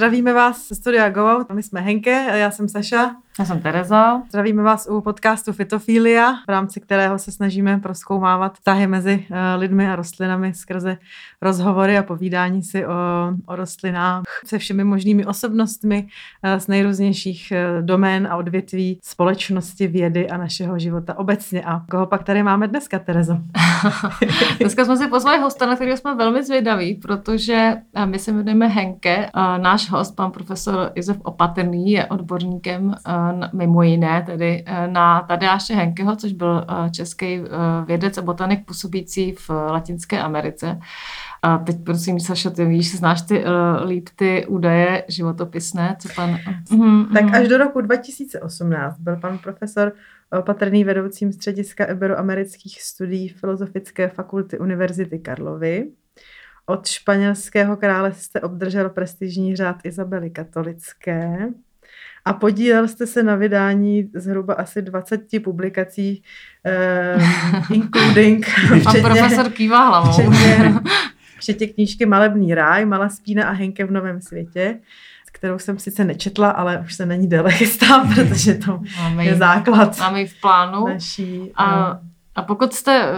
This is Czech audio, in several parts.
Zdravíme vás ze studia Go My jsme Henke, já jsem Saša. Já jsem Tereza. Zdravíme vás u podcastu Fitofilia, v rámci kterého se snažíme proskoumávat vztahy mezi eh, lidmi a rostlinami skrze rozhovory a povídání si o, o rostlinách se všemi možnými osobnostmi eh, z nejrůznějších eh, domén a odvětví společnosti, vědy a našeho života obecně. A koho pak tady máme dneska, Terezo? dneska jsme si pozvali hosta, na kterého jsme velmi zvědaví, protože my se jmenujeme Henke. Náš host, pan profesor Josef Opatrný, je odborníkem mimo jiné tedy eh, na Tadeáše Henkeho, což byl eh, český eh, vědec a botanik působící v Latinské Americe. A teď prosím, Saša, ty víš, znáš ty líp ty údaje životopisné, co pan... Mm-hmm. Tak až do roku 2018 byl pan profesor patrný vedoucím střediska Iberoamerických studií Filozofické fakulty Univerzity Karlovy. Od španělského krále jste obdržel prestižní řád Izabely Katolické a podílel jste se na vydání zhruba asi 20 publikací, uh, including včetně, profesor kývá hlavou. Včetně, včetně knížky Malebný ráj, Malá spína a Henke v novém světě kterou jsem sice nečetla, ale už se na ní déle chystám, protože to máme je základ. Máme ji v plánu. Naší, a, a pokud jste,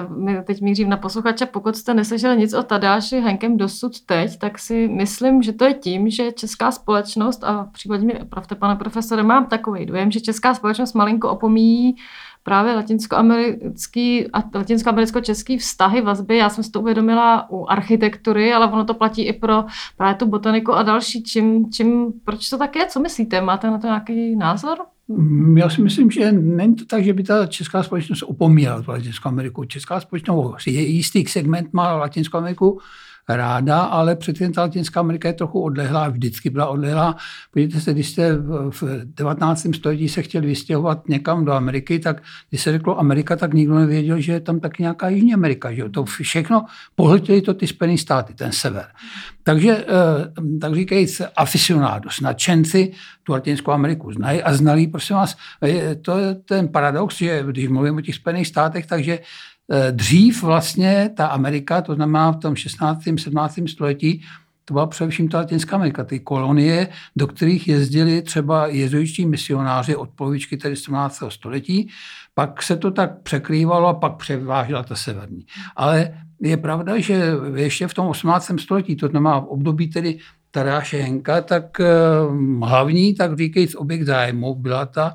teď mířím na posluchače, pokud jste neslyšeli nic o Tadáši Henkem dosud teď, tak si myslím, že to je tím, že česká společnost, a případně mi opravte, pane profesore, mám takový dojem, že česká společnost malinko opomíjí právě latinskoamerický a latinskoamericko-český vztahy, vazby. Já jsem si to uvědomila u architektury, ale ono to platí i pro právě tu botaniku a další. Čím, čím, proč to tak je? Co myslíte? Máte na to nějaký názor? Mm, já si myslím, že není to tak, že by ta česká společnost opomíjela Latinskou Ameriku. Česká společnost, jistý segment má Latinskou Ameriku ráda, ale ta Latinská Amerika je trochu odlehlá, vždycky byla odlehlá. Podívejte se, když jste v 19. století se chtěli vystěhovat někam do Ameriky, tak když se řeklo Amerika, tak nikdo nevěděl, že je tam taky nějaká Jižní Amerika. Že? To všechno pohltili to ty Spojené státy, ten sever. Takže, eh, tak říkajíc, aficionádos, nadšenci tu Latinskou Ameriku znají a znali, prosím vás, to je ten paradox, že když mluvím o těch Spojených státech, takže Eh, dřív vlastně ta Amerika, to znamená v tom 16. 17. století, to byla především ta Latinská Amerika, ty kolonie, do kterých jezdili třeba jezuitští misionáři od polovičky tedy 17. století, pak se to tak překrývalo a pak převážela ta severní. Ale je pravda, že ještě v tom 18. století, to znamená v období tedy Taráše Henka, tak eh, hlavní, tak říkajíc, objekt zájmu byla ta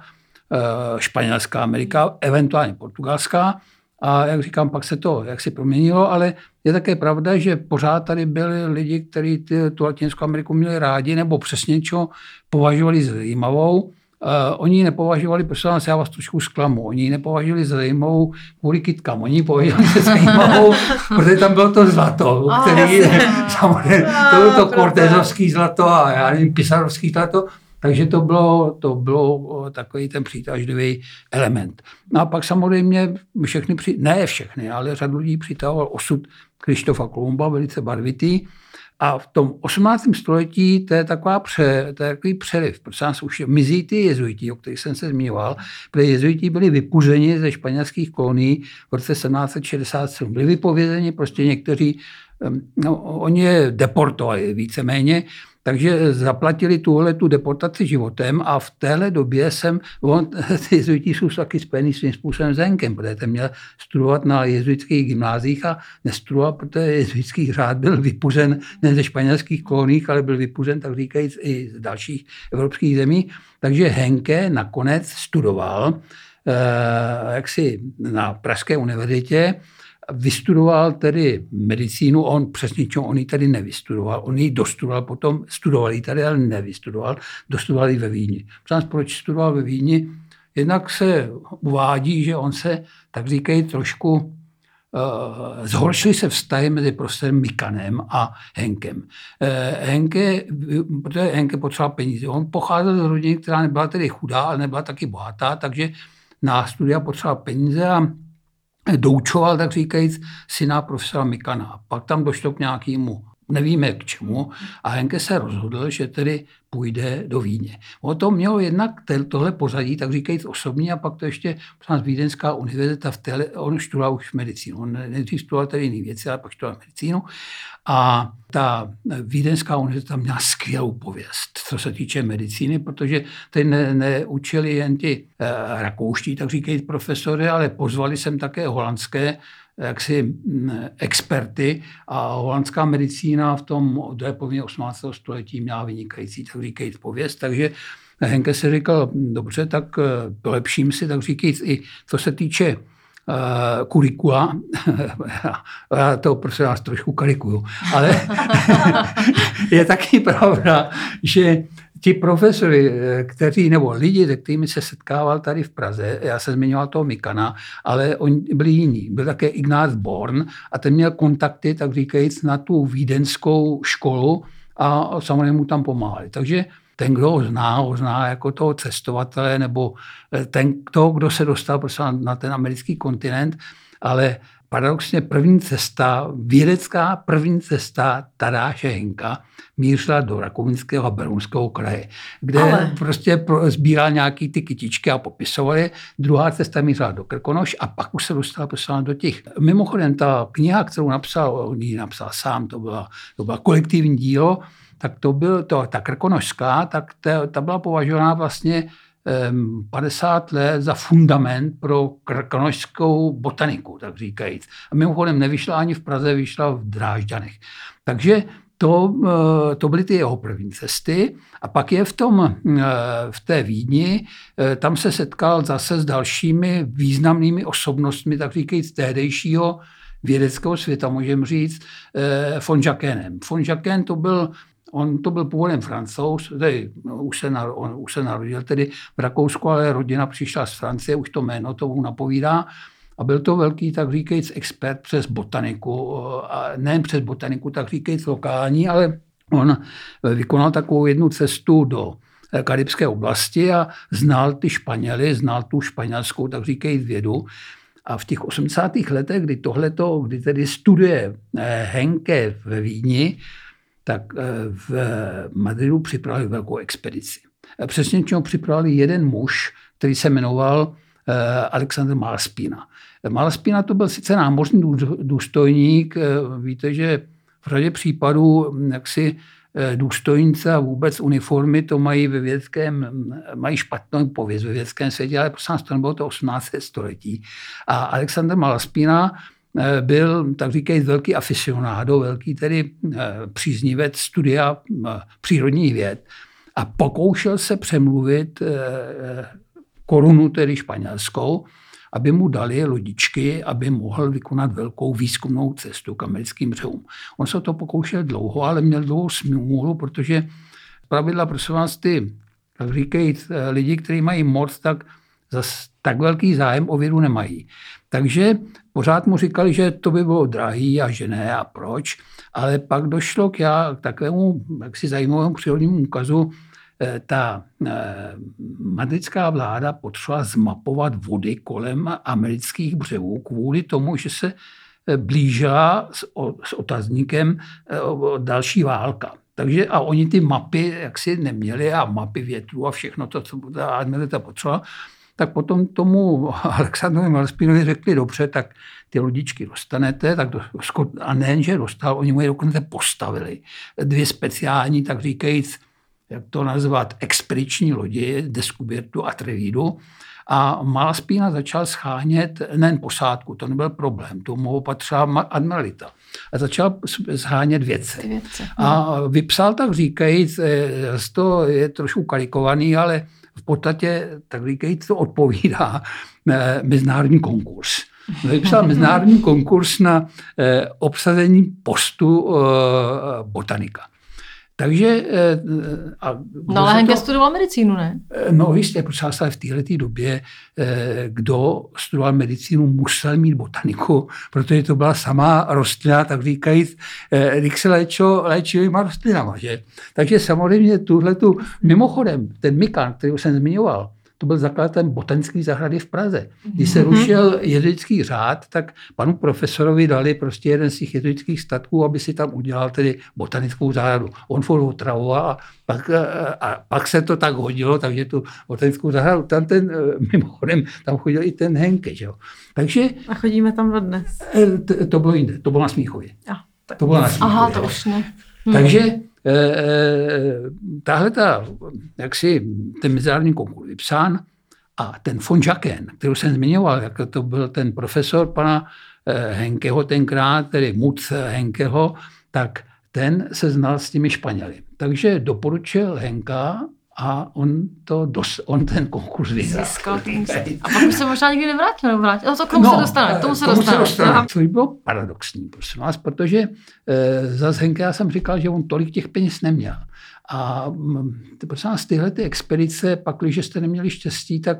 eh, španělská Amerika, eventuálně portugalská, a jak říkám, pak se to jak si proměnilo, ale je také pravda, že pořád tady byli lidi, kteří tu Latinskou Ameriku měli rádi nebo přesně čo považovali za zajímavou. Uh, oni ji nepovažovali, prosím vás, já vás trošku zklamu, oni ji nepovažovali za zajímavou kvůli kytkám, oni ji považovali za zajímavou, protože tam bylo to zlato, který, samozřejmě, to bylo to kortezovský zlato a já nevím, pisarovský zlato, takže to bylo, to bylo takový ten přitažlivý element. No a pak samozřejmě všechny, ne všechny, ale řadu lidí přitahoval osud Krištofa Kolumba, velice barvitý. A v tom 18. století to je, taková pře, to je takový přeliv. Protože nás už mizí ty jezuiti, o kterých jsem se zmiňoval, protože jezuiti byli vypuřeni ze španělských kolonií v roce 1767. Byli vypovězeni prostě někteří, no, oni je deportovali víceméně, takže zaplatili tuhle tu deportaci životem a v téhle době jsem, on, ty jezuiti jsou taky spojený svým způsobem s Henkem, protože ten měl studovat na jezuitských gymnázích a nestudoval, protože jezuitský řád byl vypuřen ne ze španělských koloniích, ale byl vypuřen, tak říkajíc, i z dalších evropských zemí. Takže Henke nakonec studoval eh, jaksi na Pražské univerzitě, Vystudoval tedy medicínu, on přesně čo, on ji tady nevystudoval, on ji dostudoval potom, studoval ji tady, ale nevystudoval, dostudoval ji ve Vídni. Ptám proč studoval ve Vídni? Jednak se uvádí, že on se, tak říkají, trošku uh, zhoršily se vztahy mezi profesorem Mikanem a Henkem. Uh, Henke, protože Henke potřeboval peníze. On pocházel z rodiny, která nebyla tedy chudá, ale nebyla taky bohatá, takže na studia potřeboval peníze a doučoval, tak říkajíc, syna profesora Mikana. Pak tam došlo k nějakému nevíme k čemu. A Henke se rozhodl, že tedy půjde do Vídně. O to mělo jednak tohle pozadí, tak říkajíc osobní, a pak to ještě z Vídenská univerzita, v tele, on študoval už medicínu. On nejdřív studoval tady jiné věci, ale pak študoval medicínu. A ta Vídenská univerzita měla skvělou pověst, co se týče medicíny, protože teď ne, neučili jen ti eh, rakouští, tak říkají profesory, ale pozvali sem také holandské jaksi mm, experty a holandská medicína v tom je povinně 18. století měla vynikající, tak říkají pověst, takže Henke si říkal, dobře, tak polepším eh, si, tak říkají i co se týče uh, kurikula, já to prostě nás trošku karikuju, ale je taky pravda, že ti profesory, eh, kteří, nebo lidi, se kterými se setkával tady v Praze, já jsem zmiňoval toho Mikana, ale oni byli jiní. Byl také Ignác Born a ten měl kontakty, tak říkajíc, na tu vídenskou školu a samozřejmě mu tam pomáhali. Takže ten, kdo ho zná, ho zná jako toho cestovatele nebo eh, ten, to, kdo se dostal prostě na ten americký kontinent, ale paradoxně první cesta, vědecká první cesta Tadáše Henka mířila do Rakovinského a Berunského kraje, kde Ale... prostě sbíral nějaký ty kytičky a popisovali. Druhá cesta mířila do Krkonoš a pak už se dostala prostě do těch. Mimochodem ta kniha, kterou napsal, on ji napsal sám, to byla, to byla kolektivní dílo, tak to byl, to, ta krkonožská, tak ta, ta byla považována vlastně 50 let za fundament pro krkonožskou botaniku, tak říkajíc. A mimochodem nevyšla ani v Praze, vyšla v Drážďanech. Takže to, eh, to byly ty jeho první cesty. A pak je v, tom, eh, v té Vídni, eh, tam se setkal zase s dalšími významnými osobnostmi, tak říkajíc, tehdejšího vědeckého světa, můžeme říct, von Jacquenem. Von Jacquin to byl On to byl původem francouz, tedy, už, se nar, on už se narodil tedy v Rakousku, ale rodina přišla z Francie, už to jméno to mu napovídá. A byl to velký, tak říkajíc, expert přes botaniku. A nejen přes botaniku, tak říkajíc lokální, ale on vykonal takovou jednu cestu do karibské oblasti a znal ty Španěly, znal tu španělskou, tak říkajíc, vědu. A v těch 80. letech, kdy tohleto, kdy tedy studuje eh, Henke ve Vídni, tak eh, v Madridu připravili velkou expedici. Přesně čemu připravili jeden muž, který se jmenoval eh, Alexander Malaspina. Malaspina to byl sice námořní důstojník, eh, víte, že v řadě případů hm, jaksi důstojnice a vůbec uniformy to mají ve vědeckém, mají špatnou pověst ve vědeckém světě, ale prosím to bylo to 18. století. A Alexander Malaspina Eh, byl, tak říkají, velký aficionádo, velký tedy eh, příznivec studia eh, přírodních věd a pokoušel se přemluvit korunu, tedy španělskou, aby mu dali lodičky, aby mohl vykonat velkou výzkumnou cestu k americkým břehům. On se to pokoušel dlouho, ale měl dlouhou smůlu, protože pravidla, prosím vás, ty, tak říkají, lidi, kteří mají moc, tak zas tak velký zájem o vědu nemají. Takže pořád mu říkali, že to by bylo drahý a že ne a proč. Ale pak došlo k, já, k takovému jaksi zajímavému přírodnímu úkazu, eh, ta eh, madridská vláda potřebovala zmapovat vody kolem amerických břehů kvůli tomu, že se eh, blížila s, s otazníkem další válka. Takže a oni ty mapy jaksi neměli a mapy větru a všechno to, co ta admiralita potřebovala tak potom tomu Alexandrovi Malspinovi řekli, dobře, tak ty lodičky dostanete, tak do, a nejen, že dostal, oni mu je dokonce postavili. Dvě speciální, tak říkajíc, jak to nazvat, expediční lodi, Descubiertu a Trevidu. A Malaspína začal schánět nejen posádku, to nebyl problém, to mu patřila admiralita. A začal schánět věce. věce. A vypsal, tak říkajíc, eh, to je trošku karikovaný, ale v podstatě, tak říkajíc, to odpovídá eh, mezinárodní konkurs. Vypsal mezinárodní konkurs na eh, obsazení postu eh, botanika. Takže... Eh, a no ale Henke to, studoval medicínu, ne? Eh, no jistě, protože v této době, eh, kdo studoval medicínu, musel mít botaniku, protože to byla sama rostlina, tak říkajíc, když se léčilo léčivýma rostlinama. Že? Takže samozřejmě tuhle tu, mimochodem, ten Mikan, který jsem zmiňoval, to byl zakladatel botanické zahrady v Praze. Když se rušil jezuitský řád, tak panu profesorovi dali prostě jeden z těch jezuitských statků, aby si tam udělal tedy botanickou zahradu. On furt otravoval a pak, a pak se to tak hodilo, takže tu botanickou zahradu, tam ten, mimochodem, tam chodil i ten Henke, že jo. Takže... A chodíme tam dodnes. To bylo jinde, to bylo na Smíchově. To bylo na Smíchově. Aha, to už ne. Hmm. Takže eh, tahle ta, jak si ten mezinárodní konkurs vypsán a ten von Jaken, kterou jsem zmiňoval, jak to byl ten profesor pana eh, Henkeho tenkrát, tedy Muc Henkeho, tak ten se znal s těmi Španěli. Takže doporučil Henka, a on, to dos, on ten konkurs vyhrál. Získal ten A pak už se možná nikdy nevrátil, nebo vrátil. No, to k tomu no, se dostane. K tomu se tomu dostane. Se dostane. To by bylo paradoxní, prosím vás, protože e, za Henke já jsem říkal, že on tolik těch peněz neměl. A mm, prosím vás, tyhle ty expedice, pak, když jste neměli štěstí, tak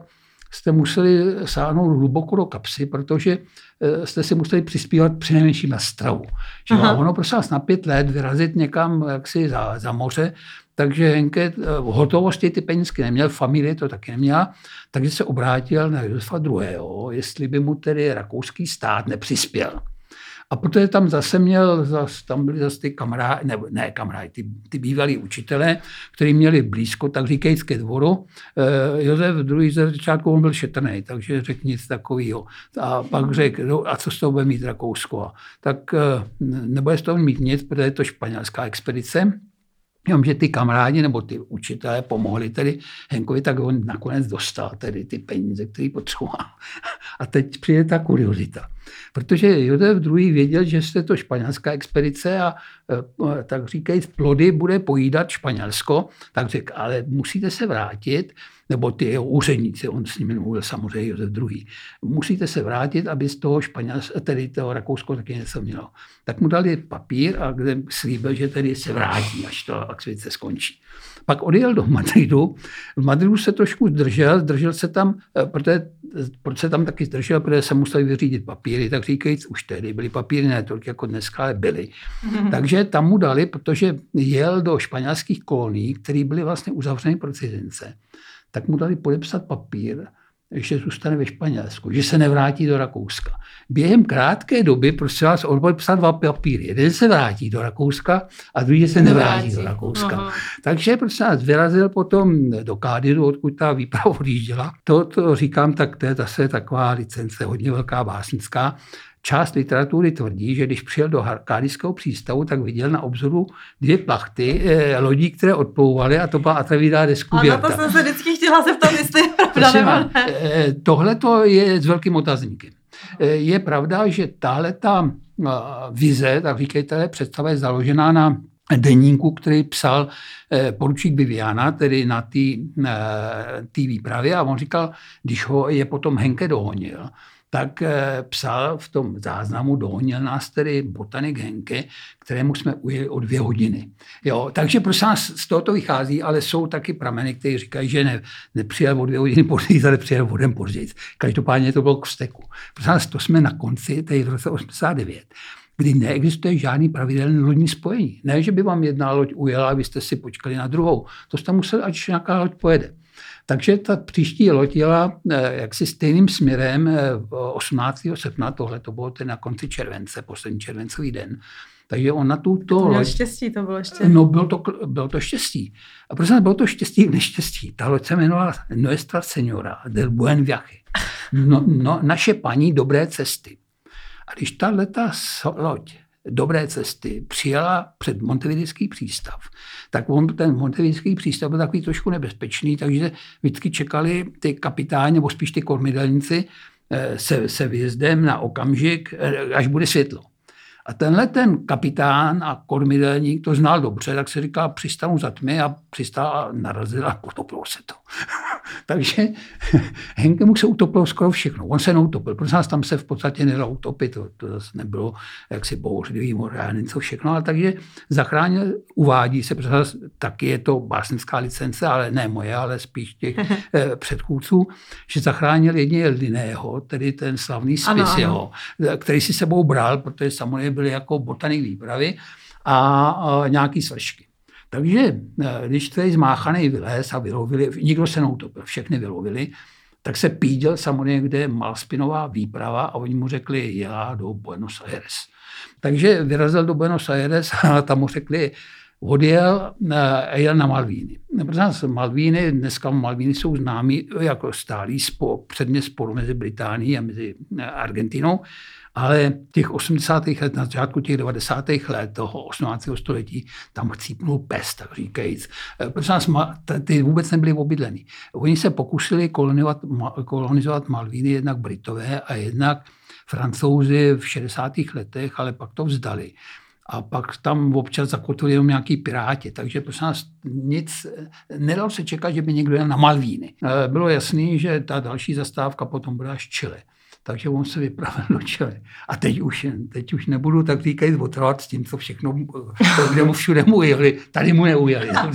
jste museli sáhnout hluboko do kapsy, protože eh, jste si museli přispívat přinejmenším na stravu. Že ono prosím vás na pět let vyrazit někam jaksi za, za moře, takže Henke eh, v hotovosti ty penízky neměl, familie to taky neměla, takže se obrátil na Josefa II., jestli by mu tedy rakouský stát nepřispěl. A protože tam zase měl, zase, tam byli zase ty kamarádi, ne, ne kamarádi, ty, ty bývalí učitelé, kteří měli blízko, tak říkajíc ke dvoru. E, Josef II. ze začátku on byl šetrný, takže řekl nic takového. A pak řekl, no, a co z toho bude mít Rakousko? Tak e, nebude z toho mít nic, protože je to španělská expedice. Jenomže ty kamarádi nebo ty učitelé pomohli tedy Henkovi, tak on nakonec dostal tedy ty peníze, které potřeboval. A teď přijde ta kuriozita. Protože Josef II. věděl, že je to španělská expedice a e, tak říkají, plody bude pojídat Španělsko, tak řekl, ale musíte se vrátit, nebo ty jeho úředníci, on s nimi mluvil samozřejmě Josef II. Musíte se vrátit, aby z toho Španělsko, tedy toho Rakousko taky něco mělo. Tak mu dali papír a kde slíbil, že tedy se vrátí, až to expedice skončí. Pak odjel do Madridu. V Madridu se trošku zdržel, zdržel se tam, e, protože proč se tam taky zdržel, protože se museli vyřídit papíry, tak říkajíc, už tehdy byly papíry, ne tolik jako dneska, ale byly. Mm-hmm. Takže tam mu dali, protože jel do španělských kolonií, které byly vlastně uzavřeny pro cizince, tak mu dali podepsat papír, že zůstane ve Španělsku, že se nevrátí do Rakouska. Během krátké doby, prostě vás, on podepsal dva papíry. Jeden se vrátí do Rakouska a druhý se nevrátí, do Rakouska. Aha. Takže prostě nás vyrazil potom do Kádiru, odkud ta výprava odjížděla. To, to říkám, tak to je zase taková licence hodně velká básnická. Část literatury tvrdí, že když přijel do Kádijského přístavu, tak viděl na obzoru dvě plachty eh, lodí, které odplouvaly a to byla Atravida Descubierta. A na to jsem se vždycky chtěla zeptat, jestli je pravda nebo ne. Eh, Tohle to je s velkým otazníkem. Eh, je pravda, že tahle ta eh, vize, tak říkejte, představa je založená na deníku, který psal poručík Viviana, tedy na té výpravě a on říkal, když ho je potom Henke dohonil, tak eh, psal v tom záznamu, dohonil nás tedy botanik Henke, kterému jsme ujeli o dvě hodiny. Jo, takže prosím nás z toho to vychází, ale jsou taky prameny, které říkají, že ne, nepřijel o dvě hodiny později, ale přijel o den později. Každopádně to bylo k steku. Prosím nás, to jsme na konci, tady v roce 89 kdy neexistuje žádný pravidelný lodní spojení. Ne, že by vám jedna loď ujela a vy jste si počkali na druhou. To jste museli, ať nějaká loď pojede. Takže ta příští loď jela eh, jaksi stejným směrem 18. Eh, srpna, tohle to bylo ten na konci července, poslední červencový den. Takže on na tuto to loď... štěstí, to bylo ještě. No, bylo to, bylo to štěstí. A prostě bylo to štěstí v neštěstí. Ta loď se jmenovala Nuestra Señora del Buen Viaje. No, no, naše paní dobré cesty. A když tahle loď dobré cesty přijela před Montevidejský přístav, tak on, ten Montevidejský přístav byl takový trošku nebezpečný, takže vždycky čekali ty kapitáni, nebo spíš ty kormidelníci, eh, se, se výjezdem na okamžik, eh, až bude světlo. A tenhle ten kapitán a kormidelník to znal dobře, tak se říká, přistanu za tmy a přistál a narazil a potopilo se to. Takže Henkemu se utopilo skoro všechno. On se neutopil, protože nás tam se v podstatě nedalo utopit, to, to zase nebylo jaksi bouřlivý morál, něco všechno, ale takže zachránil, uvádí se, protože taky je to básnická licence, ale ne moje, ale spíš těch eh, předchůdců, že zachránil jedině Liného, tedy ten slavný spis ano, ano. jeho, který si sebou bral, protože samozřejmě byly jako botanik výpravy a, nějaký svršky. Takže když tady zmáchaný vylez a vylovili, nikdo se neutopil, všechny vylovili, tak se píděl samozřejmě, kde je Malspinová výprava a oni mu řekli, já do Buenos Aires. Takže vyrazil do Buenos Aires a tam mu řekli, odjel a jel na Malvíny. Protože nás Malvíny, dneska Malvíny jsou známí jako stálý spo, předmět sporu mezi Británií a mezi Argentinou, ale těch 80. let, na začátku těch 90. let toho 18. století, tam chcípnul pes, tak říkajíc. Protože nás ty vůbec nebyly obydlený. Oni se pokusili kolonizovat, kolonizovat Malvíny, jednak Britové a jednak Francouzi v 60. letech, ale pak to vzdali a pak tam občas zakotvili jenom nějaký piráti. Takže prostě nás nic, nedalo se čekat, že by někdo jel na Malvíny. Eh, bylo jasný, že ta další zastávka potom bude až Chile takže on se vypravil do Chile. A teď už, teď už nebudu tak říkají otrvat s tím, co všechno, kde mu všude mu ujeli, tady mu neujeli. A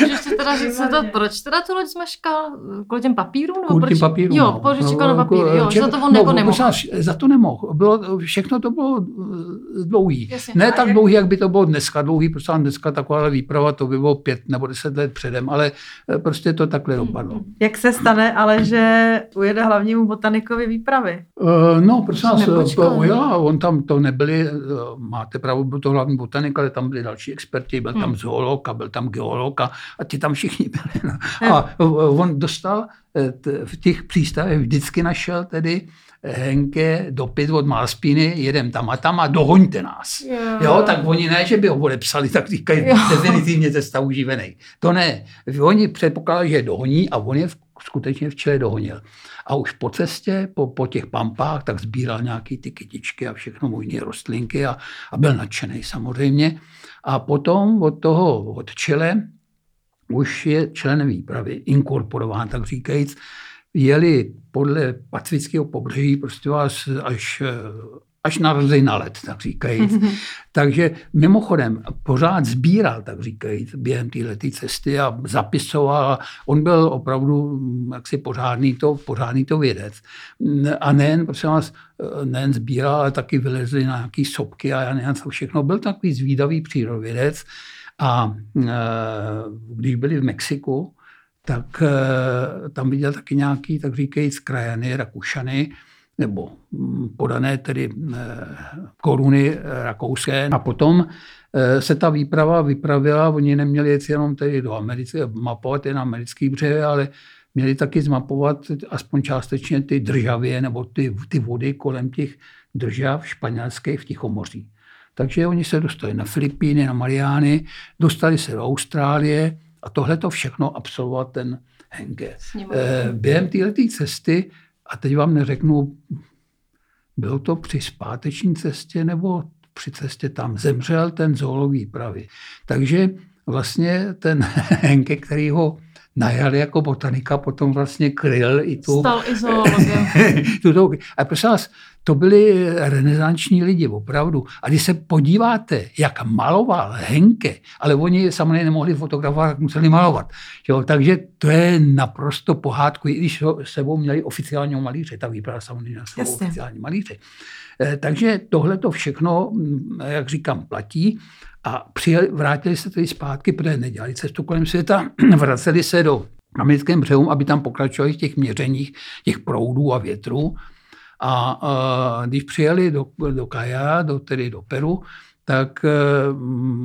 můžeš si teda říct, to, proč teda tu loď zmeškal? Kvůli těm papírům? Kvůli těm papírům. Jo, no. proč no, čekal na papír, jo, čer, za to on no, jako nemohl. Za to nemohl. Bylo, všechno to bylo eh, dlouhý. Jasně. Ne tak dlouhý, jak by to bylo dneska dlouhý, protože dneska taková výprava, to by bylo pět nebo deset let předem, ale eh, prostě to takhle dopadlo. Jak se stane ale, že ujede hlavnímu botanikovi výpravy? Uh, no, prosím vás, eh, ujela, on tam to nebyli, uh, máte pravdu, byl to hlavní botanik, ale tam byli další experti, byl hmm. tam zoolog a byl tam geolog a, a ti tam všichni byli. No. Hmm. A on dostal v těch přístavech vždycky našel tedy Henke dopis od Malspiny, jedem tam a tam a dohoňte nás. Jo. jo, tak oni ne, že by ho odepsali, tak říkají jo. definitivně ze stavu živený. To ne. Oni předpokládají, že je dohoní a on je skutečně v Čile dohonil. A už po cestě, po, po těch pampách, tak sbíral nějaký ty kytičky a všechno možné rostlinky a, a byl nadšený samozřejmě. A potom od toho, od Chile, už je člen výpravy, inkorporován, tak říkajíc, jeli podle pacifického pobřeží prostě vás až až narazí na led, tak říkajíc. Takže mimochodem pořád sbíral, tak říkajíc, během této cesty a zapisoval. On byl opravdu mm, jaksi pořádný to, pořádný to vědec. A nejen, prosím vás, nejen sbíral, ale taky vylezli na nějaké sopky a já nevím, co všechno. Byl takový zvídavý přírodovědec. A e, když byli v Mexiku, tak e, tam viděl taky nějaký, tak říkajíc, krajany, Rakušany, nebo mm, podané tedy eh, koruny eh, rakouské. A potom eh, se ta výprava vypravila, oni neměli jet jenom tedy do Ameriky, mapovat jen americký břeh, ale měli taky zmapovat aspoň částečně ty državě nebo ty, ty vody kolem těch držav španělských v Tichomoří. Takže oni se dostali na Filipíny, na Mariány, dostali se do Austrálie a tohle to všechno absolvovat ten Henke. Během této cesty a teď vám neřeknu, bylo to při zpáteční cestě nebo při cestě tam zemřel ten zoolog výpravy. Takže vlastně ten Henke, který ho najal jako botanika, potom vlastně kryl i tu... Stal i zoologem. tu, a prosím vás, to byli renesanční lidi, opravdu. A když se podíváte, jak maloval Henke, ale oni samozřejmě nemohli fotografovat, tak museli malovat. Jo, takže to je naprosto pohádku, i když sebou měli oficiálního malíře, ta výprava samozřejmě jsou oficiální malíře. Eh, takže tohle to všechno, mm, jak říkám, platí a přijeli, vrátili se tedy zpátky, protože nedělali cestu kolem světa, vraceli se do americkém břehu, aby tam pokračovali v těch měřeních těch proudů a větrů. A, a když přijeli do, do Kaja, do, tedy do Peru, tak e,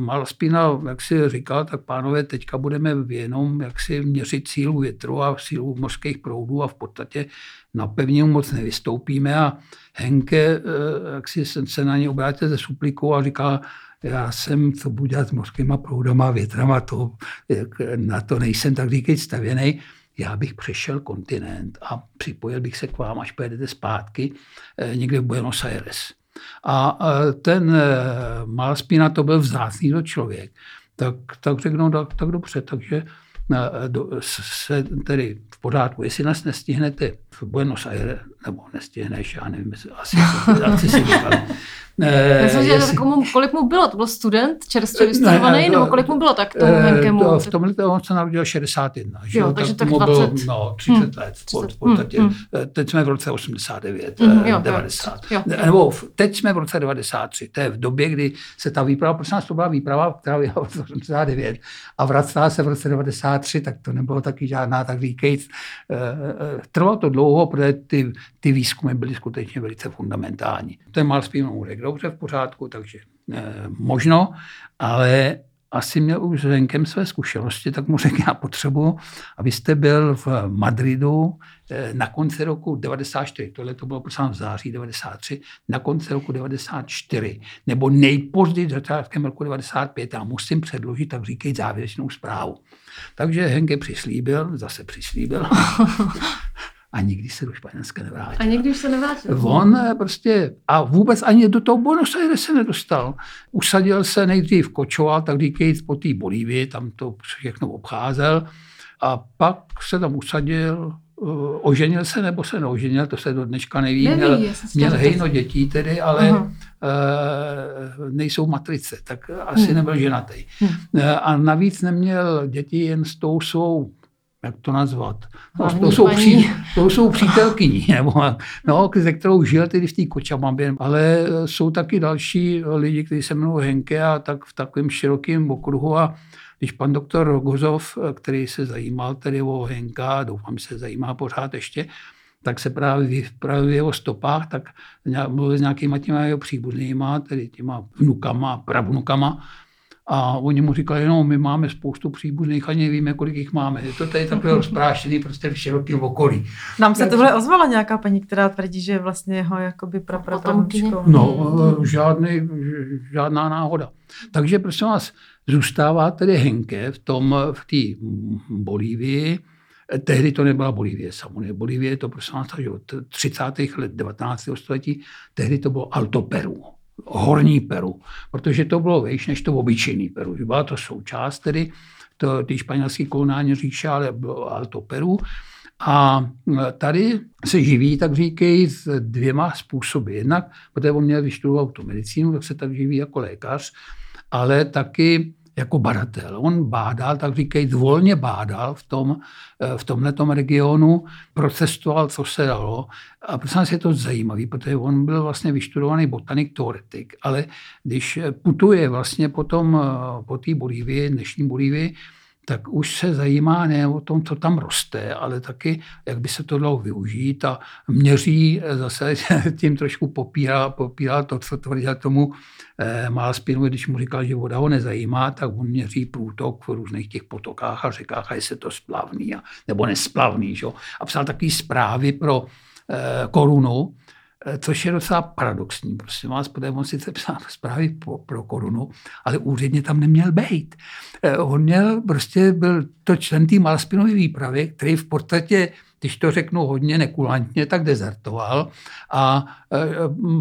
Malaspina, jak si říkal, tak pánové, teďka budeme jenom jak si měřit sílu větru a sílu mořských proudů a v podstatě na pevninou moc nevystoupíme. A Henke, e, jak si se na ně obrátil ze suplikou a říká, já jsem, co budu dělat s mořskýma proudama, větrama, to, na to nejsem tak říkají stavěný já bych přešel kontinent a připojil bych se k vám, až pojedete zpátky eh, někde v Buenos Aires. A eh, ten eh, Malaspina to byl vzácný člověk. Tak, tak řeknou, tak, tak dobře, takže do, se tedy v pořádku, jestli nás nestihnete v Buenos Aires, nebo nestihneš, já nevím, asi, asi si Myslím, že jestli... komu, kolik mu bylo? To byl student, čerstvě vystudovaný, nebo kolik mu bylo tak tomu Henkemu? To, v tomhle on se narodil 61. Že? Jo, takže tak, tak 20. Bylo, no, 30 hmm. let. V podstatě. Hmm. Teď jsme v roce 89, hmm, jo, 90. Jo, jo. Nebo teď jsme v roce 93. To je v době, kdy se ta výprava, prosím nás, to byla výprava, která byla v roce 89 a vracela se v roce 93, tak to nebylo taky žádná, tak říkajíc. Trvalo to dlouho, protože ty, ty výzkumy byly skutečně velice fundamentální. Ten mal spínou řekl, dobře, v pořádku, takže eh, možno, ale asi měl už Henkem své zkušenosti, tak mu řekl, já potřebuji, abyste byl v Madridu eh, na konci roku 94, tohle to bylo prosím v září 93, na konci roku 94, nebo nejpozději začátkem roku 95, já musím předložit, tak říkej závěrečnou zprávu. Takže Henke přislíbil, zase přislíbil, a nikdy se do Španělska nevrátil. A nikdy už se nevrátil. On eh, prostě, a vůbec ani do toho Buenos Aires se nedostal. Usadil se nejdřív kočoval, tak říkajíc po té Bolívii, tam to všechno obcházel. A pak se tam usadil, eh, oženil se nebo se neoženil, to se do dneška neví. Neví měl měl hejno dětí tedy, ale uh-huh. nejsou matrice, tak asi hmm. nebyl ženatý. Hmm. A navíc neměl děti jen s tou svou jak to nazvat? No, to, jsou pří, to jsou přítelkyní, nebo, no, ze kterou žil tedy v té kočamabě, ale jsou taky další lidi, kteří se jmenují Henke a tak v takovém širokém okruhu a když pan doktor Rogozov, který se zajímal tedy o Henka, doufám, že se zajímá pořád ještě, tak se právě, právě v jeho stopách, tak mluvil s nějakýma těma jeho příbuznýma, tedy těma vnukama, pravnukama, a oni mu říkali, no, my máme spoustu příbuzných a nevíme, kolik jich máme. Je to tady takové rozprášený prostě v širokém okolí. Nám se tohle ozvala nějaká paní, která tvrdí, že je vlastně jeho jakoby praprapravučkou. No, žádný, žádná náhoda. Takže prosím vás, zůstává tedy Henke v tom, v té Bolívii, Tehdy to nebyla Bolívie samozřejmě. Bolívie to prosím vás, že od 30. let 19. století, tehdy to bylo Alto Peru horní Peru, protože to bylo vejš než to obyčejný Peru. Byla to součást tedy to, ty španělské koloniální říše, ale bylo Alto Peru. A tady se živí, tak říkají, s dvěma způsoby. Jednak, protože on měl vystudovat tu medicínu, tak se tak živí jako lékař, ale taky jako badatel. On bádal, tak říkají, volně bádal v, tom, eh, v tomhletom regionu, procestoval, co se dalo. A prostě je to zajímavý, protože on byl vlastně vyštudovaný botanik, teoretik, ale když putuje vlastně potom eh, po té Bolívii, dnešní Bolívii, tak už se zajímá ne o tom, co tam roste, ale taky, jak by se to dalo využít a měří eh, zase tím trošku popírá, popírá to, co tvrdil tomu eh, má spinu, když mu říkal, že voda ho nezajímá, tak on měří průtok v různých těch potokách a řekách, a jestli to splavný a, nebo nesplavný. Že? A psal takové zprávy pro eh, korunu, což je docela paradoxní. Prosím vás, protože on sice psal zprávy pro, korunu, ale úředně tam neměl být. Eh, on měl, prostě byl to člen té Malspinové výpravy, který v podstatě když to řeknu hodně nekulantně, tak dezertoval. A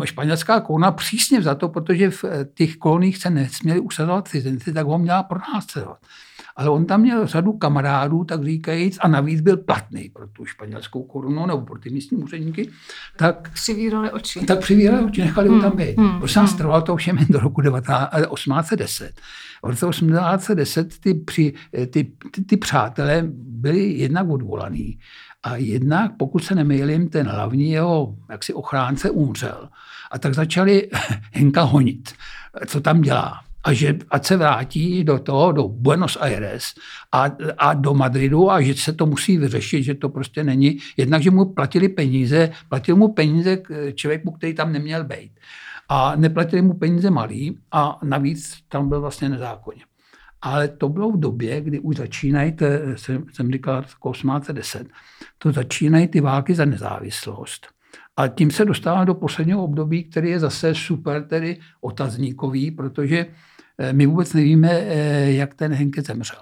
eh, španělská koruna přísně za to, protože v těch koloních se nesměli usazovat cizinci, tak ho měla pronásledovat ale on tam měl řadu kamarádů, tak říkajíc, a navíc byl platný pro tu španělskou korunu nebo pro ty místní úředníky, tak přivírali oči. Tak přivírali oči, nechali hmm. ho tam být. Hmm. Prostě hmm. trvalo to všem do roku 1810. V roce 1810 ty, při, ty, ty, ty přátelé byli jednak odvolaný a jednak, pokud se nemýlím, ten hlavní jeho jaksi ochránce umřel. A tak začali Henka honit, co tam dělá a že ať se vrátí do toho, do Buenos Aires a, a do Madridu a že se to musí vyřešit, že to prostě není. Jednak, že mu platili peníze, platili mu peníze k člověku, který tam neměl být. A neplatili mu peníze malý a navíc tam byl vlastně nezákonně. Ale to bylo v době, kdy už začínají, jsem, jsem říkal 1810, to začínají ty války za nezávislost. A tím se dostává do posledního období, který je zase super, tedy otazníkový, protože my vůbec nevíme, eh, jak ten Henke zemřel.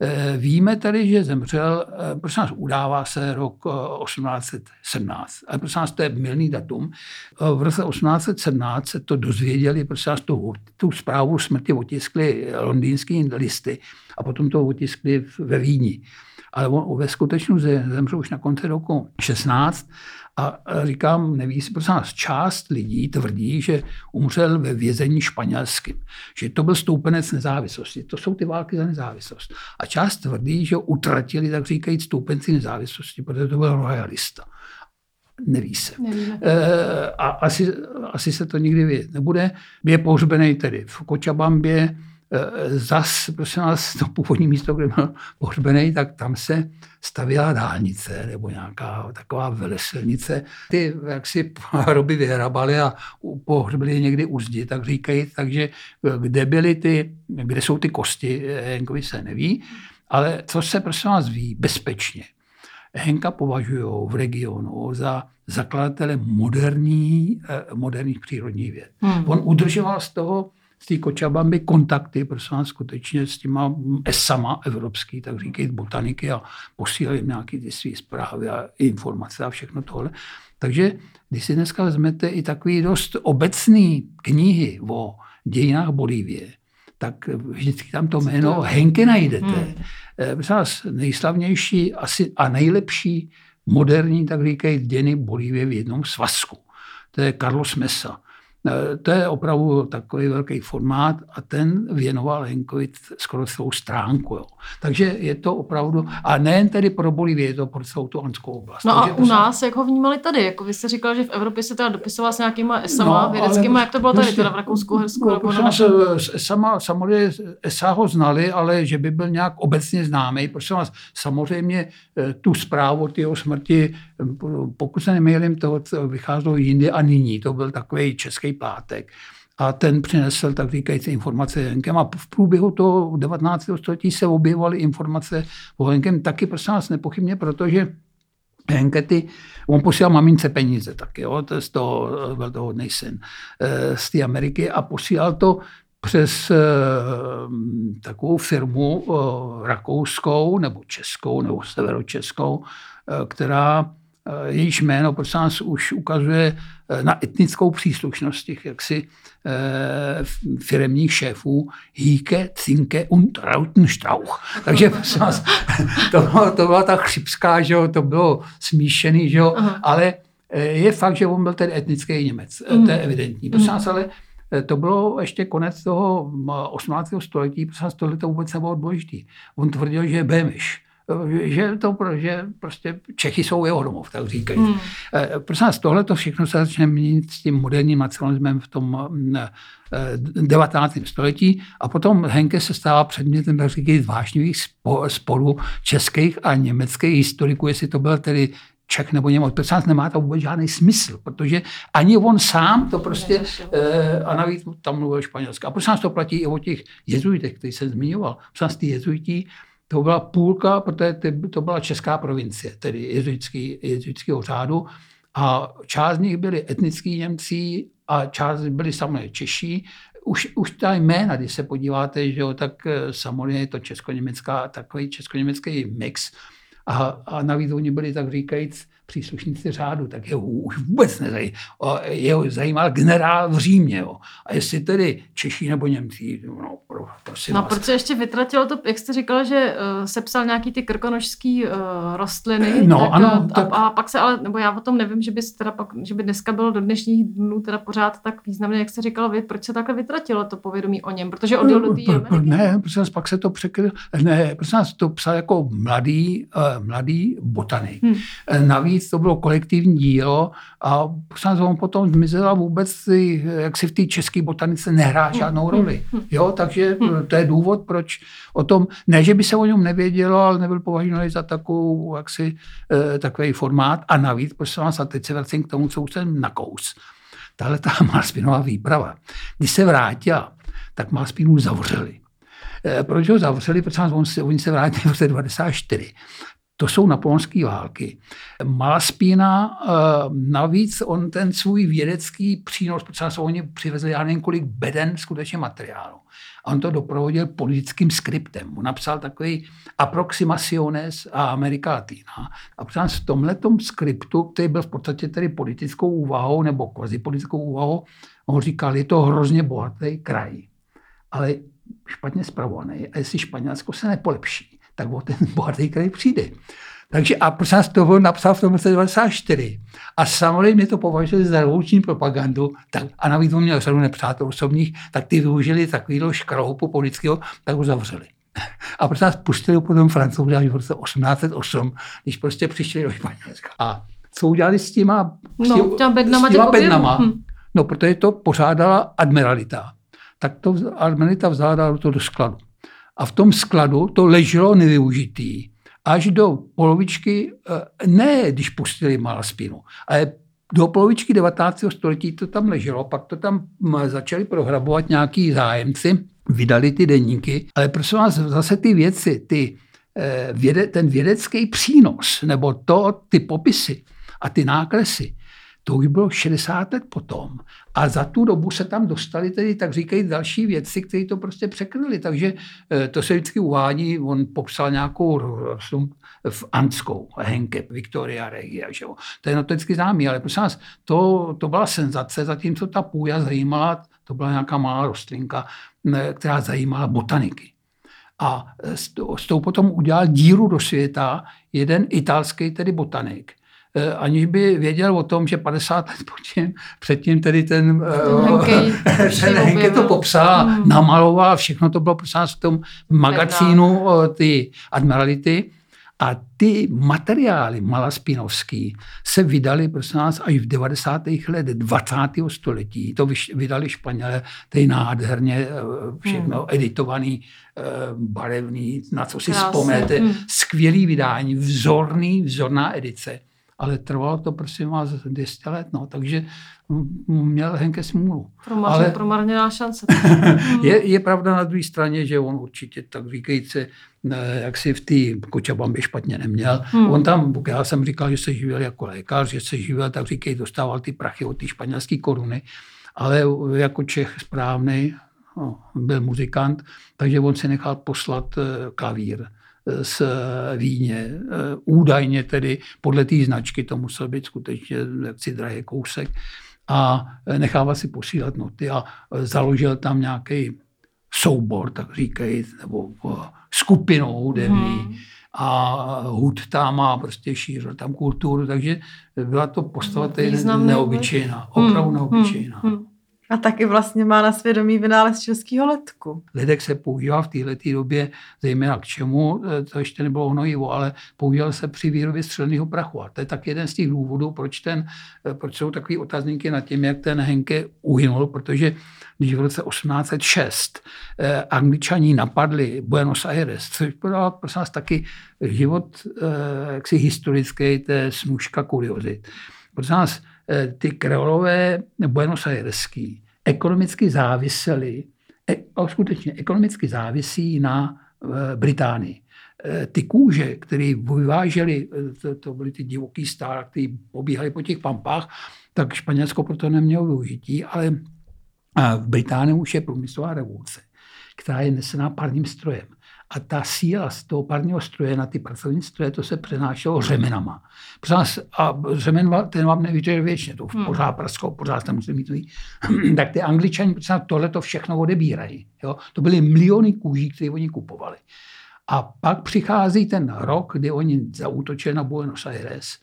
Eh, víme tedy, že zemřel, eh, prosím nás, udává se rok 1817, ale prosím nás, to je milný datum. V roce 1817 se to dozvěděli, prosím nás, tu, tu zprávu smrti otiskli londýnský listy a potom to otiskli ve Vídni ale on ve skutečnosti zemřel už na konci roku 16 a říkám, neví si, prosím nás, část lidí tvrdí, že umřel ve vězení španělským, že to byl stoupenec nezávislosti. To jsou ty války za nezávislost. A část tvrdí, že utratili, tak říkají, stoupenci nezávislosti, protože to byl royalista. Neví se. Nevíme. E, a asi, asi se to nikdy vědět nebude. Je pohřbený tedy v Kočabambě, zas, prosím vás, to původní místo, kde byl pohřbený, tak tam se stavěla dálnice nebo nějaká taková velesilnice. Ty jak si hroby vyhrabali a pohřbili někdy u zdi, tak říkají, takže eh, kde byly ty, kde jsou ty kosti, Henkovi se neví, ale co se prosím vás ví bezpečně. Henka považují v regionu za zakladatele moderní, eh, moderních přírodních věd. Hmm. On udržoval z toho z té Kočabamby kontakty, prosím vás, skutečně s těma ESAMA evropský, tak říkají botaniky a posílají nějaké ty své zprávy a informace a všechno tohle. Takže když si dneska vezmete i takový dost obecný knihy o dějinách Bolívie, tak vždycky tam to jméno Henke najdete. Hmm. Eh, prosím vás, nejslavnější asi a nejlepší moderní, tak říkají, dějiny Bolívie v jednom svazku. To je Carlos Mesa. Eh, to je opravdu takový velký formát a ten věnoval Henkovi skoro svou stránku. Jo. Takže je to opravdu, a nejen tedy pro Bolívii, je to pro celou tu anskou oblast. No a u nás, jak ho vnímali tady? Jako vy jste říkal, že v Evropě se teda dopisoval s nějakýma esama no, vědeckýma, jak to bylo tady, teda v Rakousku, Hersku? No, no, s esama, samozřejmě ESA ho znali, ale že by byl nějak obecně známý. Prosím vás, samozřejmě eh, tu zprávu o jeho smrti, pokud se nemýlím, to vycházelo jindy a nyní. To byl takový český pátek. A ten přinesl, tak říkající, informace Henkem. A v průběhu toho 19. století se objevovaly informace o Henkem taky, prosím vás, nepochybně, protože Henkety, on posílal mamince peníze taky, jo, to je z toho, byl to hodný syn eh, z té Ameriky a posílal to přes eh, takovou firmu eh, rakouskou nebo českou nebo severočeskou, která jejíž jméno, prosím nás, už ukazuje eh, na etnickou příslušnost těch jaksi eh, firemních šéfů Híke, Cinke und Rautenstrauch. Takže prosím vás, to, bylo, to byla ta chřipská, že jo, to bylo smíšený, že jo, ale eh, je fakt, že on byl ten etnický Němec, mm. to je evidentní. Prosím vás, ale to bylo ještě konec toho 18. století, tohle to vůbec nebylo důležité. On tvrdil, že je Bémiš že, to, že prostě Čechy jsou jeho domov, tak říkají. Hmm. Eh, prosím vás, tohle to všechno se začne měnit s tím moderním nacionalismem v tom 19. Eh, století a potom Henke se stává předmětem, tak říkají, vážnivých sporů českých a německých historiků, jestli to byl tedy Čech nebo Němec. Prosím vás, nemá to vůbec žádný smysl, protože ani on sám to prostě, eh, a navíc tam mluvil španělsky. A prosím vás, to platí i o těch jezuitech, který jsem zmiňoval. Prosím vás, ty jezuiti, to byla půlka, protože to byla česká provincie, tedy jezuitský, jezuitského řádu. A část z nich byli etnický Němci a část byli samozřejmě Češí. Už, už ta jména, když se podíváte, že jo, tak eh, samozřejmě je to česko-německá, takový česko-německý mix. A, a navíc oni byli, tak říkajíc, příslušníci řádu, tak jeho už vůbec nezajímal. Jeho zajímal generál v Římě. Jo. A jestli tedy Češi nebo Němci, no prosím No vás. proč ještě vytratilo to, jak jste říkal, že uh, sepsal nějaký ty krkonožský uh, rostliny, no, tak, ano, tak... A, a, pak se ale, nebo já o tom nevím, že by, teda pak, že by dneska bylo do dnešních dnů teda pořád tak významné, jak jste říkal vy, proč se takhle vytratilo to povědomí o něm, protože odjel do té Ne, prosím vás, pak se to překryl, ne, prosím vás, to psal jako mladý, uh, mladý botanik. Hmm. Navíc navíc to bylo kolektivní dílo a on potom zmizel a vůbec jak si v té české botanice nehrá žádnou roli. Jo, takže to je důvod, proč o tom, ne, že by se o něm nevědělo, ale nebyl považovaný za takovou, jaksi, eh, takový formát. A navíc, prosím vás, a teď se vracím k tomu, co už jsem nakous. Tahle ta Malspinová výprava. Když se vrátila, tak Malspinu zavřeli. Eh, proč ho zavřeli? Protože on se, oni se vrátili v roce 94 To jsou napoleonské války. Malaspína navíc on ten svůj vědecký přínos, protože oni přivezli já nevím kolik beden skutečně materiálu. A on to doprovodil politickým skriptem. On napsal takový Approximaciones a America Latina. A v tomhle skriptu, který byl v podstatě tedy politickou úvahou nebo kvazi politickou úvahou, on říkal, je to hrozně bohatý kraj, ale špatně zpravovaný. A jestli Španělsko se nepolepší, tak o ten bohatý kraj přijde. Takže a prosím vás, to napsal v tom roce 94. A samozřejmě to považovali za revoluční propagandu. Tak, a navíc on měl řadu nepřátel osobních, tak ty využili takovýhle škroupu politického, tak ho zavřeli. A prosím nás pustili potom francouzi až v roce 1808, když prostě přišli do Španělska. A co udělali s těma, s no, těma bednama? S těma bednama? Hm. No, protože to pořádala admiralita. Tak to admiralita vzala to do skladu. A v tom skladu to leželo nevyužitý až do polovičky, eh, ne když pustili Malaspinu, ale do polovičky 19. století to tam leželo, pak to tam začali prohrabovat nějaký zájemci, vydali ty deníky, ale prosím vás, zase ty věci, ty, eh, ten vědecký přínos, nebo to, ty popisy a ty nákresy, to už bylo 60 let potom. A za tu dobu se tam dostali tedy, tak říkají, další věci, které to prostě překryly. Takže eh, to se vždycky uvádí, on popsal nějakou v Anskou, Henke, Victoria Regia, že jo. To je notoricky známý, ale prosím vás, to, to byla senzace, zatímco ta půja zajímala, to byla nějaká malá rostlinka, která zajímala botaniky. A s tou potom udělal díru do světa jeden italský tedy botanik, aniž by věděl o tom, že 50 let předtím, předtím tedy ten, eh, ten Henke to popsal, hmm. namaloval, všechno to bylo prosím v tom magazínu eh, ty admirality. A ty materiály malaspinovský se vydali prosím nás až v 90. let 20. století. To vydali Španělé, ty nádherně všechno hmm. editovaný, barevný, na co si Krásně. vzpomněte. Hmm. Skvělý vydání, vzorný, vzorná edice ale trvalo to prosím vás 200 let, no, takže měl Henke smůlu. Promarně, ale promarněná šance. je, je pravda na druhé straně, že on určitě, tak říkajíce, jak si v té Kočabambě špatně neměl. Hmm. On tam, já jsem říkal, že se živil jako lékař, že se živil, tak říkají, dostával ty prachy od té španělské koruny, ale jako Čech správný, no, byl muzikant, takže on si nechal poslat eh, klavír z Víně. Údajně tedy podle té značky to musel být skutečně jaksi drahý kousek a nechával si posílat noty a založil tam nějaký soubor, tak říkají, nebo skupinou hudební. Hmm. A hud tam má prostě šířil tam kulturu, takže byla to postava neobyčejná, opravdu hmm. neobyčejná. Hmm. A taky vlastně má na svědomí vynález českého letku. Ledek se používá v této době zejména k čemu, e, to ještě nebylo hnojivo, ale používal se při výrobě střelného prachu. A to je tak jeden z těch důvodů, proč, ten, e, proč jsou takové otazníky nad tím, jak ten Henke uhynul, protože když v roce 1806 eh, angličani napadli Buenos Aires, což byl prosím nás taky život eh, jaksi historický, to je snužka kuriozit. Prosím nás, Eh, ty kreolové Buenos Aireský ekonomicky záviseli, e, skutečně ekonomicky závisí na e, Británii. E, ty kůže, které vyvážely, to, to byly ty divoký stár, které pobíhaly po těch pampách, tak Španělsko proto nemělo využití, ale v Británii už je průmyslová revoluce, která je nesená parním strojem. A ta síla z toho parního stroje na ty pracovní stroje, to se přenášelo řemenama. A řemen ten vám nevíte věčně, to hmm. pořád praskou, pořád tam musíte mít. tak ty angličani tohle to všechno odebírají. Jo? To byly miliony kůží, které oni kupovali. A pak přichází ten rok, kdy oni zaútočili na Buenos Aires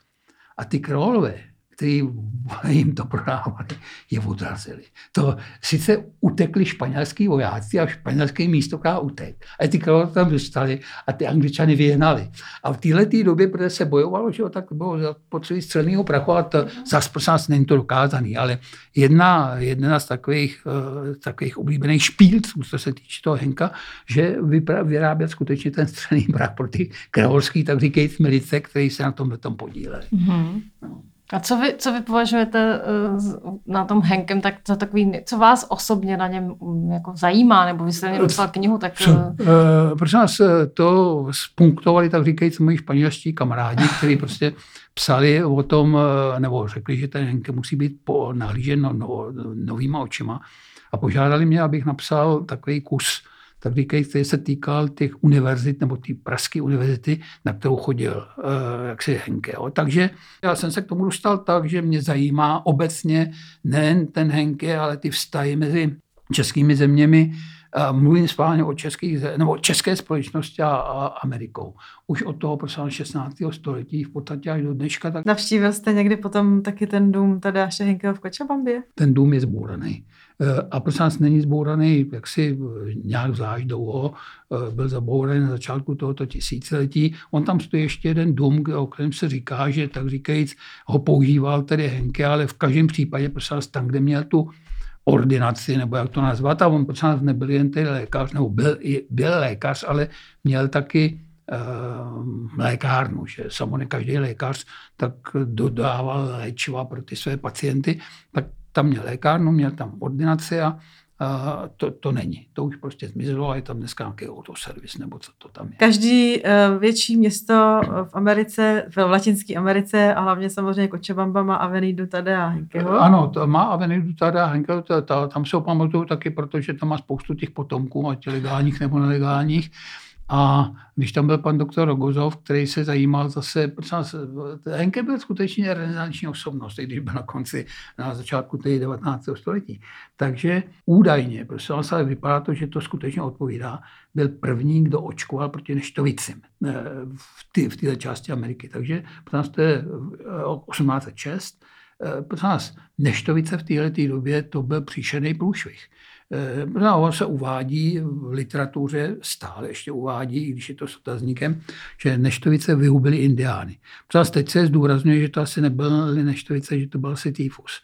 a ty królové, kteří jim to prodávali, je odrazili. To sice utekli španělský vojáci a španělský místoká utek. A ty krále tam dostali a ty angličany vyhnali. A v této době, protože se bojovalo, že tak bylo potřeby střelného prachu a to zase prosím nás není to dokázaný, ale jedna, jedna z takových, uh, takových oblíbených špílců, co se týče toho Henka, že vyrábět skutečně ten střelný prach pro ty kreolský, tak říkají milice, kteří se na tomhle tom podíleli. Mm-hmm. No. A co vy, co vy považujete uh, na tom Henkem tak za takový, co vás osobně na něm um, jako zajímá, nebo vy jste napsal knihu, tak... Co, uh, prosím vás, to spunktovali, tak říkajíc, moji španělští kamarádi, kteří prostě psali o tom, nebo řekli, že ten Henke musí být po, nahlížen no, no, novýma očima. A požádali mě, abych napsal takový kus tak říkají, který se týkal těch univerzit nebo té pražské univerzity, na kterou chodil uh, jaksi Henke. Jo. Takže já jsem se k tomu dostal tak, že mě zajímá obecně nejen ten Henke, ale ty vztahy mezi českými zeměmi, mluvím spálně o českých, nebo české společnosti a, a Amerikou. Už od toho prosím 16. století v podstatě až do dneška. Tak... Navštívil jste někdy potom taky ten dům Tadáše Henkeho v Kočabambě? Ten dům je zbouraný. E, a prosím nás není zbouraný jaksi nějak zvlášť dlouho. E, byl zabouraný na začátku tohoto tisíciletí. On tam stojí ještě jeden dům, o kterém se říká, že tak říkajíc ho používal tedy Henke, ale v každém případě prosím tam, kde měl tu ordinaci, nebo jak to nazvat. A on prosím nebyl jen ten lékař, nebo byl, byl lékař, ale měl taky lékárnu, že samozřejmě každý lékař tak dodával léčiva pro ty své pacienty, tak tam měl lékárnu, měl tam ordinaci a to, to není. To už prostě zmizelo a je tam dneska nějaký autoservis nebo co to tam je. Každý uh, větší město v Americe, v Latinské Americe a hlavně samozřejmě Kočabamba má Avenidu Tadea Henkeho. Ano, to má Avenidu Tadea Henkeho, tam se pamatuju taky, protože tam má spoustu těch potomků, ať legálních nebo nelegálních. A když tam byl pan doktor Rogozov, který se zajímal zase, Henke byl skutečně renesanční osobnost, i když byl na konci, na začátku té 19. století. Takže údajně, prostě ale vypadá to, že to skutečně odpovídá, byl první, kdo očkoval proti neštovicím eh, v, té v této části Ameriky. Takže prosím to je 1806. Eh, eh, prosím nás, neštovice v této době to byl příšerný průšvih. Eh, no, on se uvádí v literatuře, stále ještě uvádí, i když je to s otazníkem, že neštovice vyhubili indiány. Protože teď se zdůrazňuje, že to asi nebyly neštovice, že to byl asi týfus.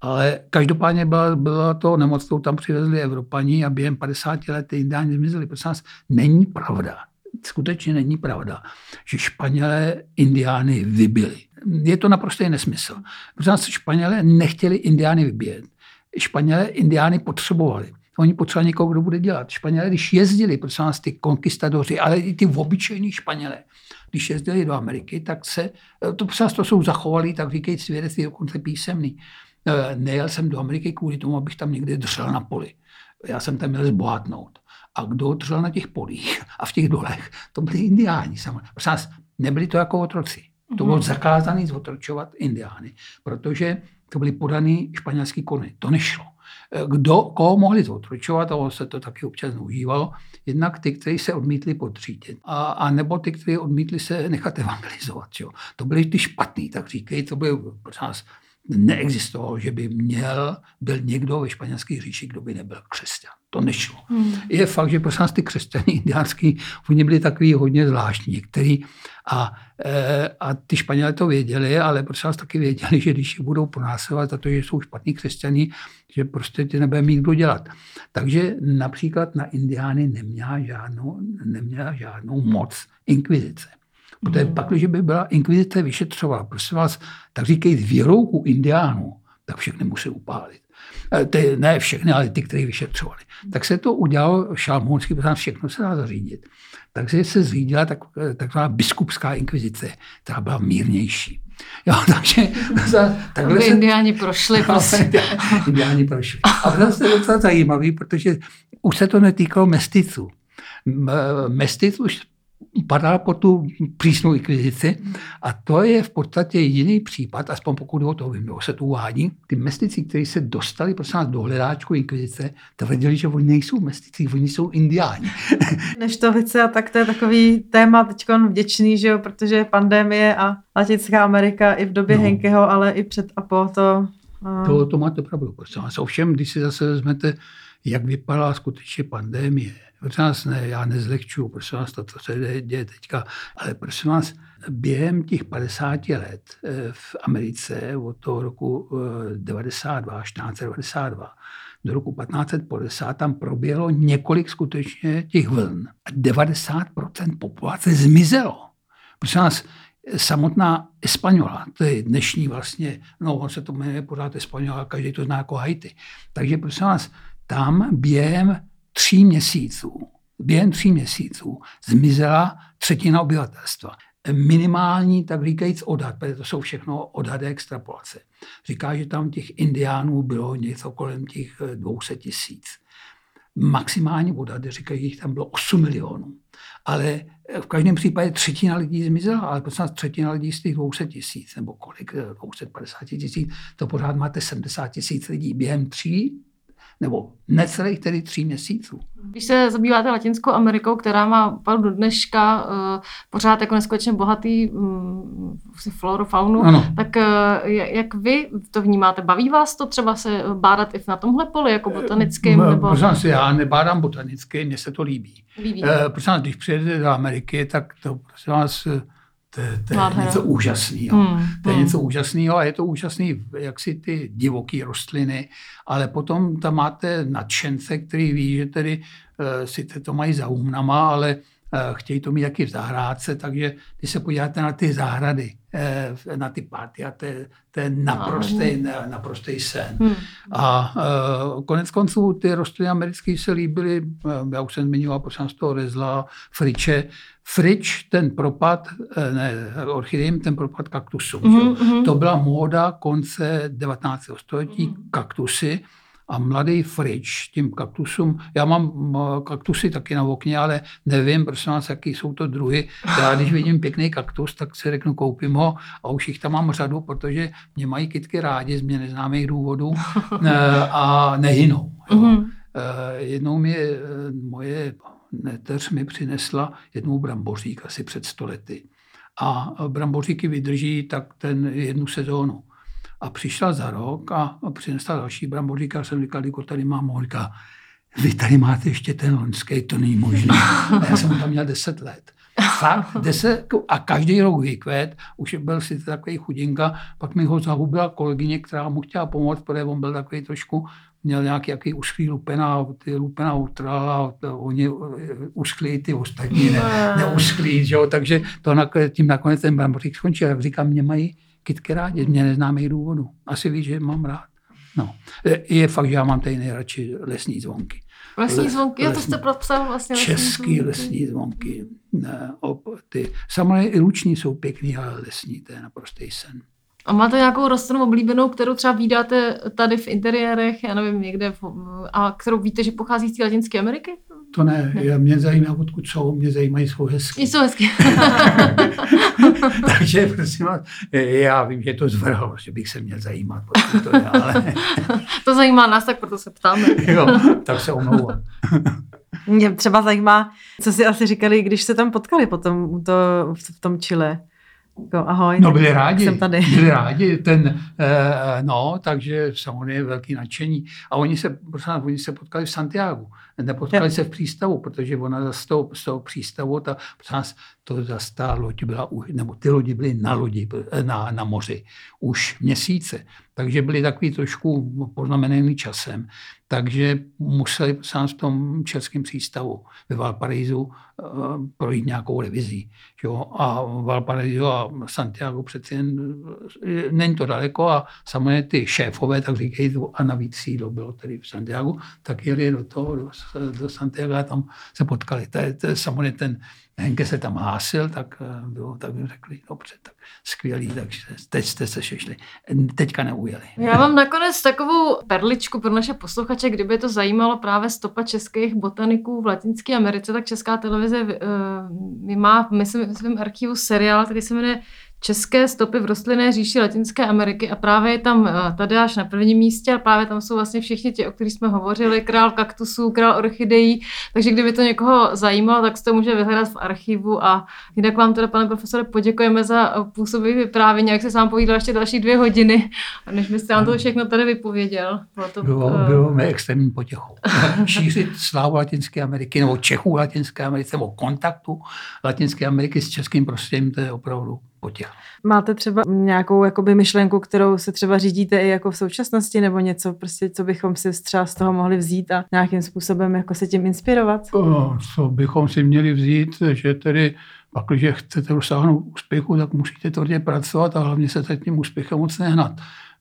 Ale každopádně byla, byla to nemoc, kterou tam přivezli Evropani a během 50 let ty indiáni zmizeli. Protože nás není pravda, skutečně není pravda, že Španělé indiány vybili. Je to naprostý nesmysl. Protože nás Španělé nechtěli indiány vybíjet. Španělé indiány potřebovali. Oni potřebovali někoho, kdo bude dělat. Španělé, když jezdili, protože nás ty konkistadoři, ale i ty obyčejní Španělé, když jezdili do Ameriky, tak se, to, to jsou zachovali, tak říkají svědectví dokonce písemný. E, nejel jsem do Ameriky kvůli tomu, abych tam někde držel na poli. Já jsem tam měl zbohatnout. A kdo držel na těch polích a v těch dolech, to byli indiáni samozřejmě. Prosím nebyli to jako otroci. To bylo mhm. zakázané zotročovat indiány, protože to byly podaný španělský koně. To nešlo. Kdo, koho mohli zotročovat, a se to taky občas užívalo, jednak ty, kteří se odmítli podřídit, a, a nebo ty, kteří odmítli se nechat evangelizovat. Čo? To byli ty špatný, tak říkej, to byl pro nás neexistovalo, že by měl, byl někdo ve španělské říši, kdo by nebyl křesťan. To nešlo. Hmm. Je fakt, že prosím ty křesťany indiánský, oni byli takový hodně zvláštní. Některý, a, e, a ty Španělé to věděli, ale prosím vás taky věděli, že když je budou pronásledovat za to, že jsou špatní křesťaní, že prostě ty nebude mít kdo dělat. Takže například na indiány neměla žádnou, neměla žádnou moc inkvizice. Protože pak, když by byla inkvizice vyšetřovala, prosím vás, tak říkají věrouku indiánů, tak všechny musí upálit. Eh, ty, ne všechny, ale ty, kteří vyšetřovali. Tak se to udělalo šalmounsky, protože všechno se dá zařídit. Takže se zřídila tak, takzvaná biskupská inkvizice, která byla mírnější. Jo, takže takhle se... indiáni prošli, prostě. indiáni prošli. A to je docela zajímavý, protože už se to netýkalo mesticů. Mestic už padá po tu přísnou inkvizici a to je v podstatě jediný případ, aspoň pokud o to vím, se tu uvádí, ty mestici, kteří se dostali prosím nás do hledáčku inkvizice, tvrdili, že oni nejsou mestici, oni jsou indiáni. Neštovice a tak to je takový téma teď vděčný, že jo, protože pandemie a Latinská Amerika i v době no. Henkeho, ale i před a po to. A... To, to máte pravdu, prosím vás. Ovšem, když si zase vezmete, jak vypadala skutečně pandemie, Prosím vás, ne, já nezlehčuju, prosím vás, to, co se děje teďka, ale prosím vás, během těch 50 let eh, v Americe od toho roku 92, eh, 1492 do roku 1550 tam proběhlo několik skutečně těch vln. A 90% populace zmizelo. Prosím vás, samotná Espaniola, to je dnešní vlastně, no on se to jmenuje pořád Espaniola, každý to zná jako Haiti. Takže prosím vás, tam během tří měsíců, během tří měsíců zmizela třetina obyvatelstva. Minimální, tak říkajíc, odhad, protože to jsou všechno odhady extrapolace. Říká, že tam těch indiánů bylo něco kolem těch 200 tisíc. Maximální odhady říkají, že jich tam bylo 8 milionů. Ale v každém případě třetina lidí zmizela, ale prostě třetina lidí z těch 200 tisíc, nebo kolik, 250 tisíc, to pořád máte 70 tisíc lidí během tří nebo necelých tedy tří měsíců. Když se zabýváte Latinskou Amerikou, která má opravdu do dneška uh, pořád jako neskutečně bohatý um, floru, faunu, ano. tak uh, jak vy to vnímáte? Baví vás to třeba se bádat i na tomhle poli, jako botanickým? Uh, nebo... Prosím já nebádám botanicky, mně se to líbí. líbí. Uh, prosím když přijedete do Ameriky, tak to prosím vás to, to je něco úžasného. Hmm, to je hmm. něco úžasného a je to úžasný, jak si ty divoké rostliny, ale potom tam máte nadšence, který ví, že tedy uh, si to mají za umnama, ale uh, chtějí to mít taky v zahrádce, takže když se podíváte na ty zahrady, uh, na ty party, a to je, to je naprostý, naprostý sen. Hmm. A uh, konec konců ty rostliny americké se líbily, já už jsem zmiňoval, prosím z toho rezla, friče, Frič, ten propad, eh, ne, orchidejím, ten propad kaktusů. Mm-hmm. To byla móda konce 19. století, mm-hmm. kaktusy. A mladý Frič tím kaktusům, já mám kaktusy taky na okně, ale nevím, prosím vás, jaký jsou to druhy. Já když vidím pěkný kaktus, tak si řeknu, koupím ho a už jich tam mám řadu, protože mě mají kytky rádi z mě neznámých důvodů eh, a nehynou. Mm-hmm. Jednou mi moje neteř mi přinesla jednou brambořík asi před stolety. A bramboříky vydrží tak ten jednu sezónu. A přišla za rok a přinesla další brambořík a jsem říkal, jako tady mám, říká, vy tady máte ještě ten loňský, to není možné. A já jsem tam měl deset let. Fakt, deset, a každý rok vykvet, už byl si takový chudinka, pak mi ho zahubila kolegyně, která mu chtěla pomoct, protože on byl takový trošku měl nějaký jaký uschlý lupena, ty lupena utrala, oni uschlí ty ostatní ne, neuschlí, že jo? takže to nakonec, tím nakonec ten brambořík skončil. Jak říkám, mě mají kytky rádi, mě neznámých důvodů. Asi víš, že mám rád. No. Je fakt, že já mám tady nejradši lesní zvonky. Lesní zvonky, Les, to jste propsal vlastně lesní Český zvonky. lesní zvonky. Ne, op, ty, samozřejmě i ruční jsou pěkný, ale lesní, to je naprostý sen. A máte nějakou rostlinu oblíbenou, kterou třeba vydáte tady v interiérech, já nevím, někde, v, a kterou víte, že pochází z Latinské Ameriky? To ne, ne. mě zajímá, odkud jsou, mě zajímají, jsou hezky. Jsou hezky. Takže prosím vás, já vím, že to zvrhlo, že bych se měl zajímat, to je, ale... to zajímá nás, tak proto se ptáme. jo, tak se omlouvám. Mě třeba zajímá, co si asi říkali, když se tam potkali potom to, v tom Chile. Jako, ahoj, no byli rádi, jsem tady. byli rádi, ten, eh, no, takže samozřejmě velký nadšení. A oni se, prosím, oni se potkali v Santiago, nepotkali jo. se v přístavu, protože ona z toho, z toho přístavu, ta, prosím, to zase ta loď byla, nebo ty lodi byly na lodi, na, na moři už měsíce. Takže byli takový trošku poznamenaný časem. Takže museli sám v tom českém přístavu ve Valparaisu eh, projít nějakou revizí. Jo? A Valparaiso a Santiago přeci jen, eh, není to daleko a samozřejmě ty šéfové, tak říkají, a navíc sídlo bylo tedy v Santiago, tak jeli do toho, do, do Santiago a tam se potkali. To je, samozřejmě ten Henke se tam hlásil, tak, eh, bylo, tak mi řekli, dobře, tak skvělý, takže teď jste se šešli. Teďka neujeli. Já mám nakonec takovou perličku pro naše posluchače, kdyby to zajímalo právě stopa českých botaniků v Latinské Americe, tak Česká televize uh, má myslím, v svém archivu seriál, který se jmenuje české stopy v rostlinné říši Latinské Ameriky a právě je tam eh, tady až na prvním místě a právě tam jsou vlastně všichni ti, o kterých jsme hovořili, král kaktusů, král orchidejí, takže kdyby to někoho zajímalo, tak se to může vyhledat v archivu a jinak vám teda, pane profesore, poděkujeme za působivý vyprávění, jak se sám povídal ještě další dvě hodiny, a než byste nám to všechno tady vypověděl. Bylo, to, bylo, uh... bylo mi extrémní potěchou. Šířit slávu Latinské Ameriky nebo Čechů Latinské Ameriky nebo kontaktu Latinské Ameriky s českým prostředím, to je opravdu potěcha. Máte třeba nějakou jakoby myšlenku, kterou se třeba řídíte i jako v současnosti, nebo něco, prostě, co bychom si třeba z toho mohli vzít a nějakým způsobem jako se tím inspirovat? Co bychom si měli vzít, že tedy pak, když chcete dosáhnout úspěchu, tak musíte tvrdě pracovat a hlavně se tím úspěchem moc nehnat.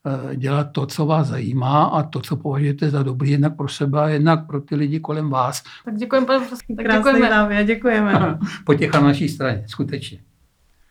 Eh, dělat to, co vás zajímá a to, co považujete za dobrý, jednak pro sebe a jednak pro ty lidi kolem vás. Tak děkujeme, pane profesor. Tak děkujeme. Dámy, děkujeme. Potěcha na naší straně, skutečně.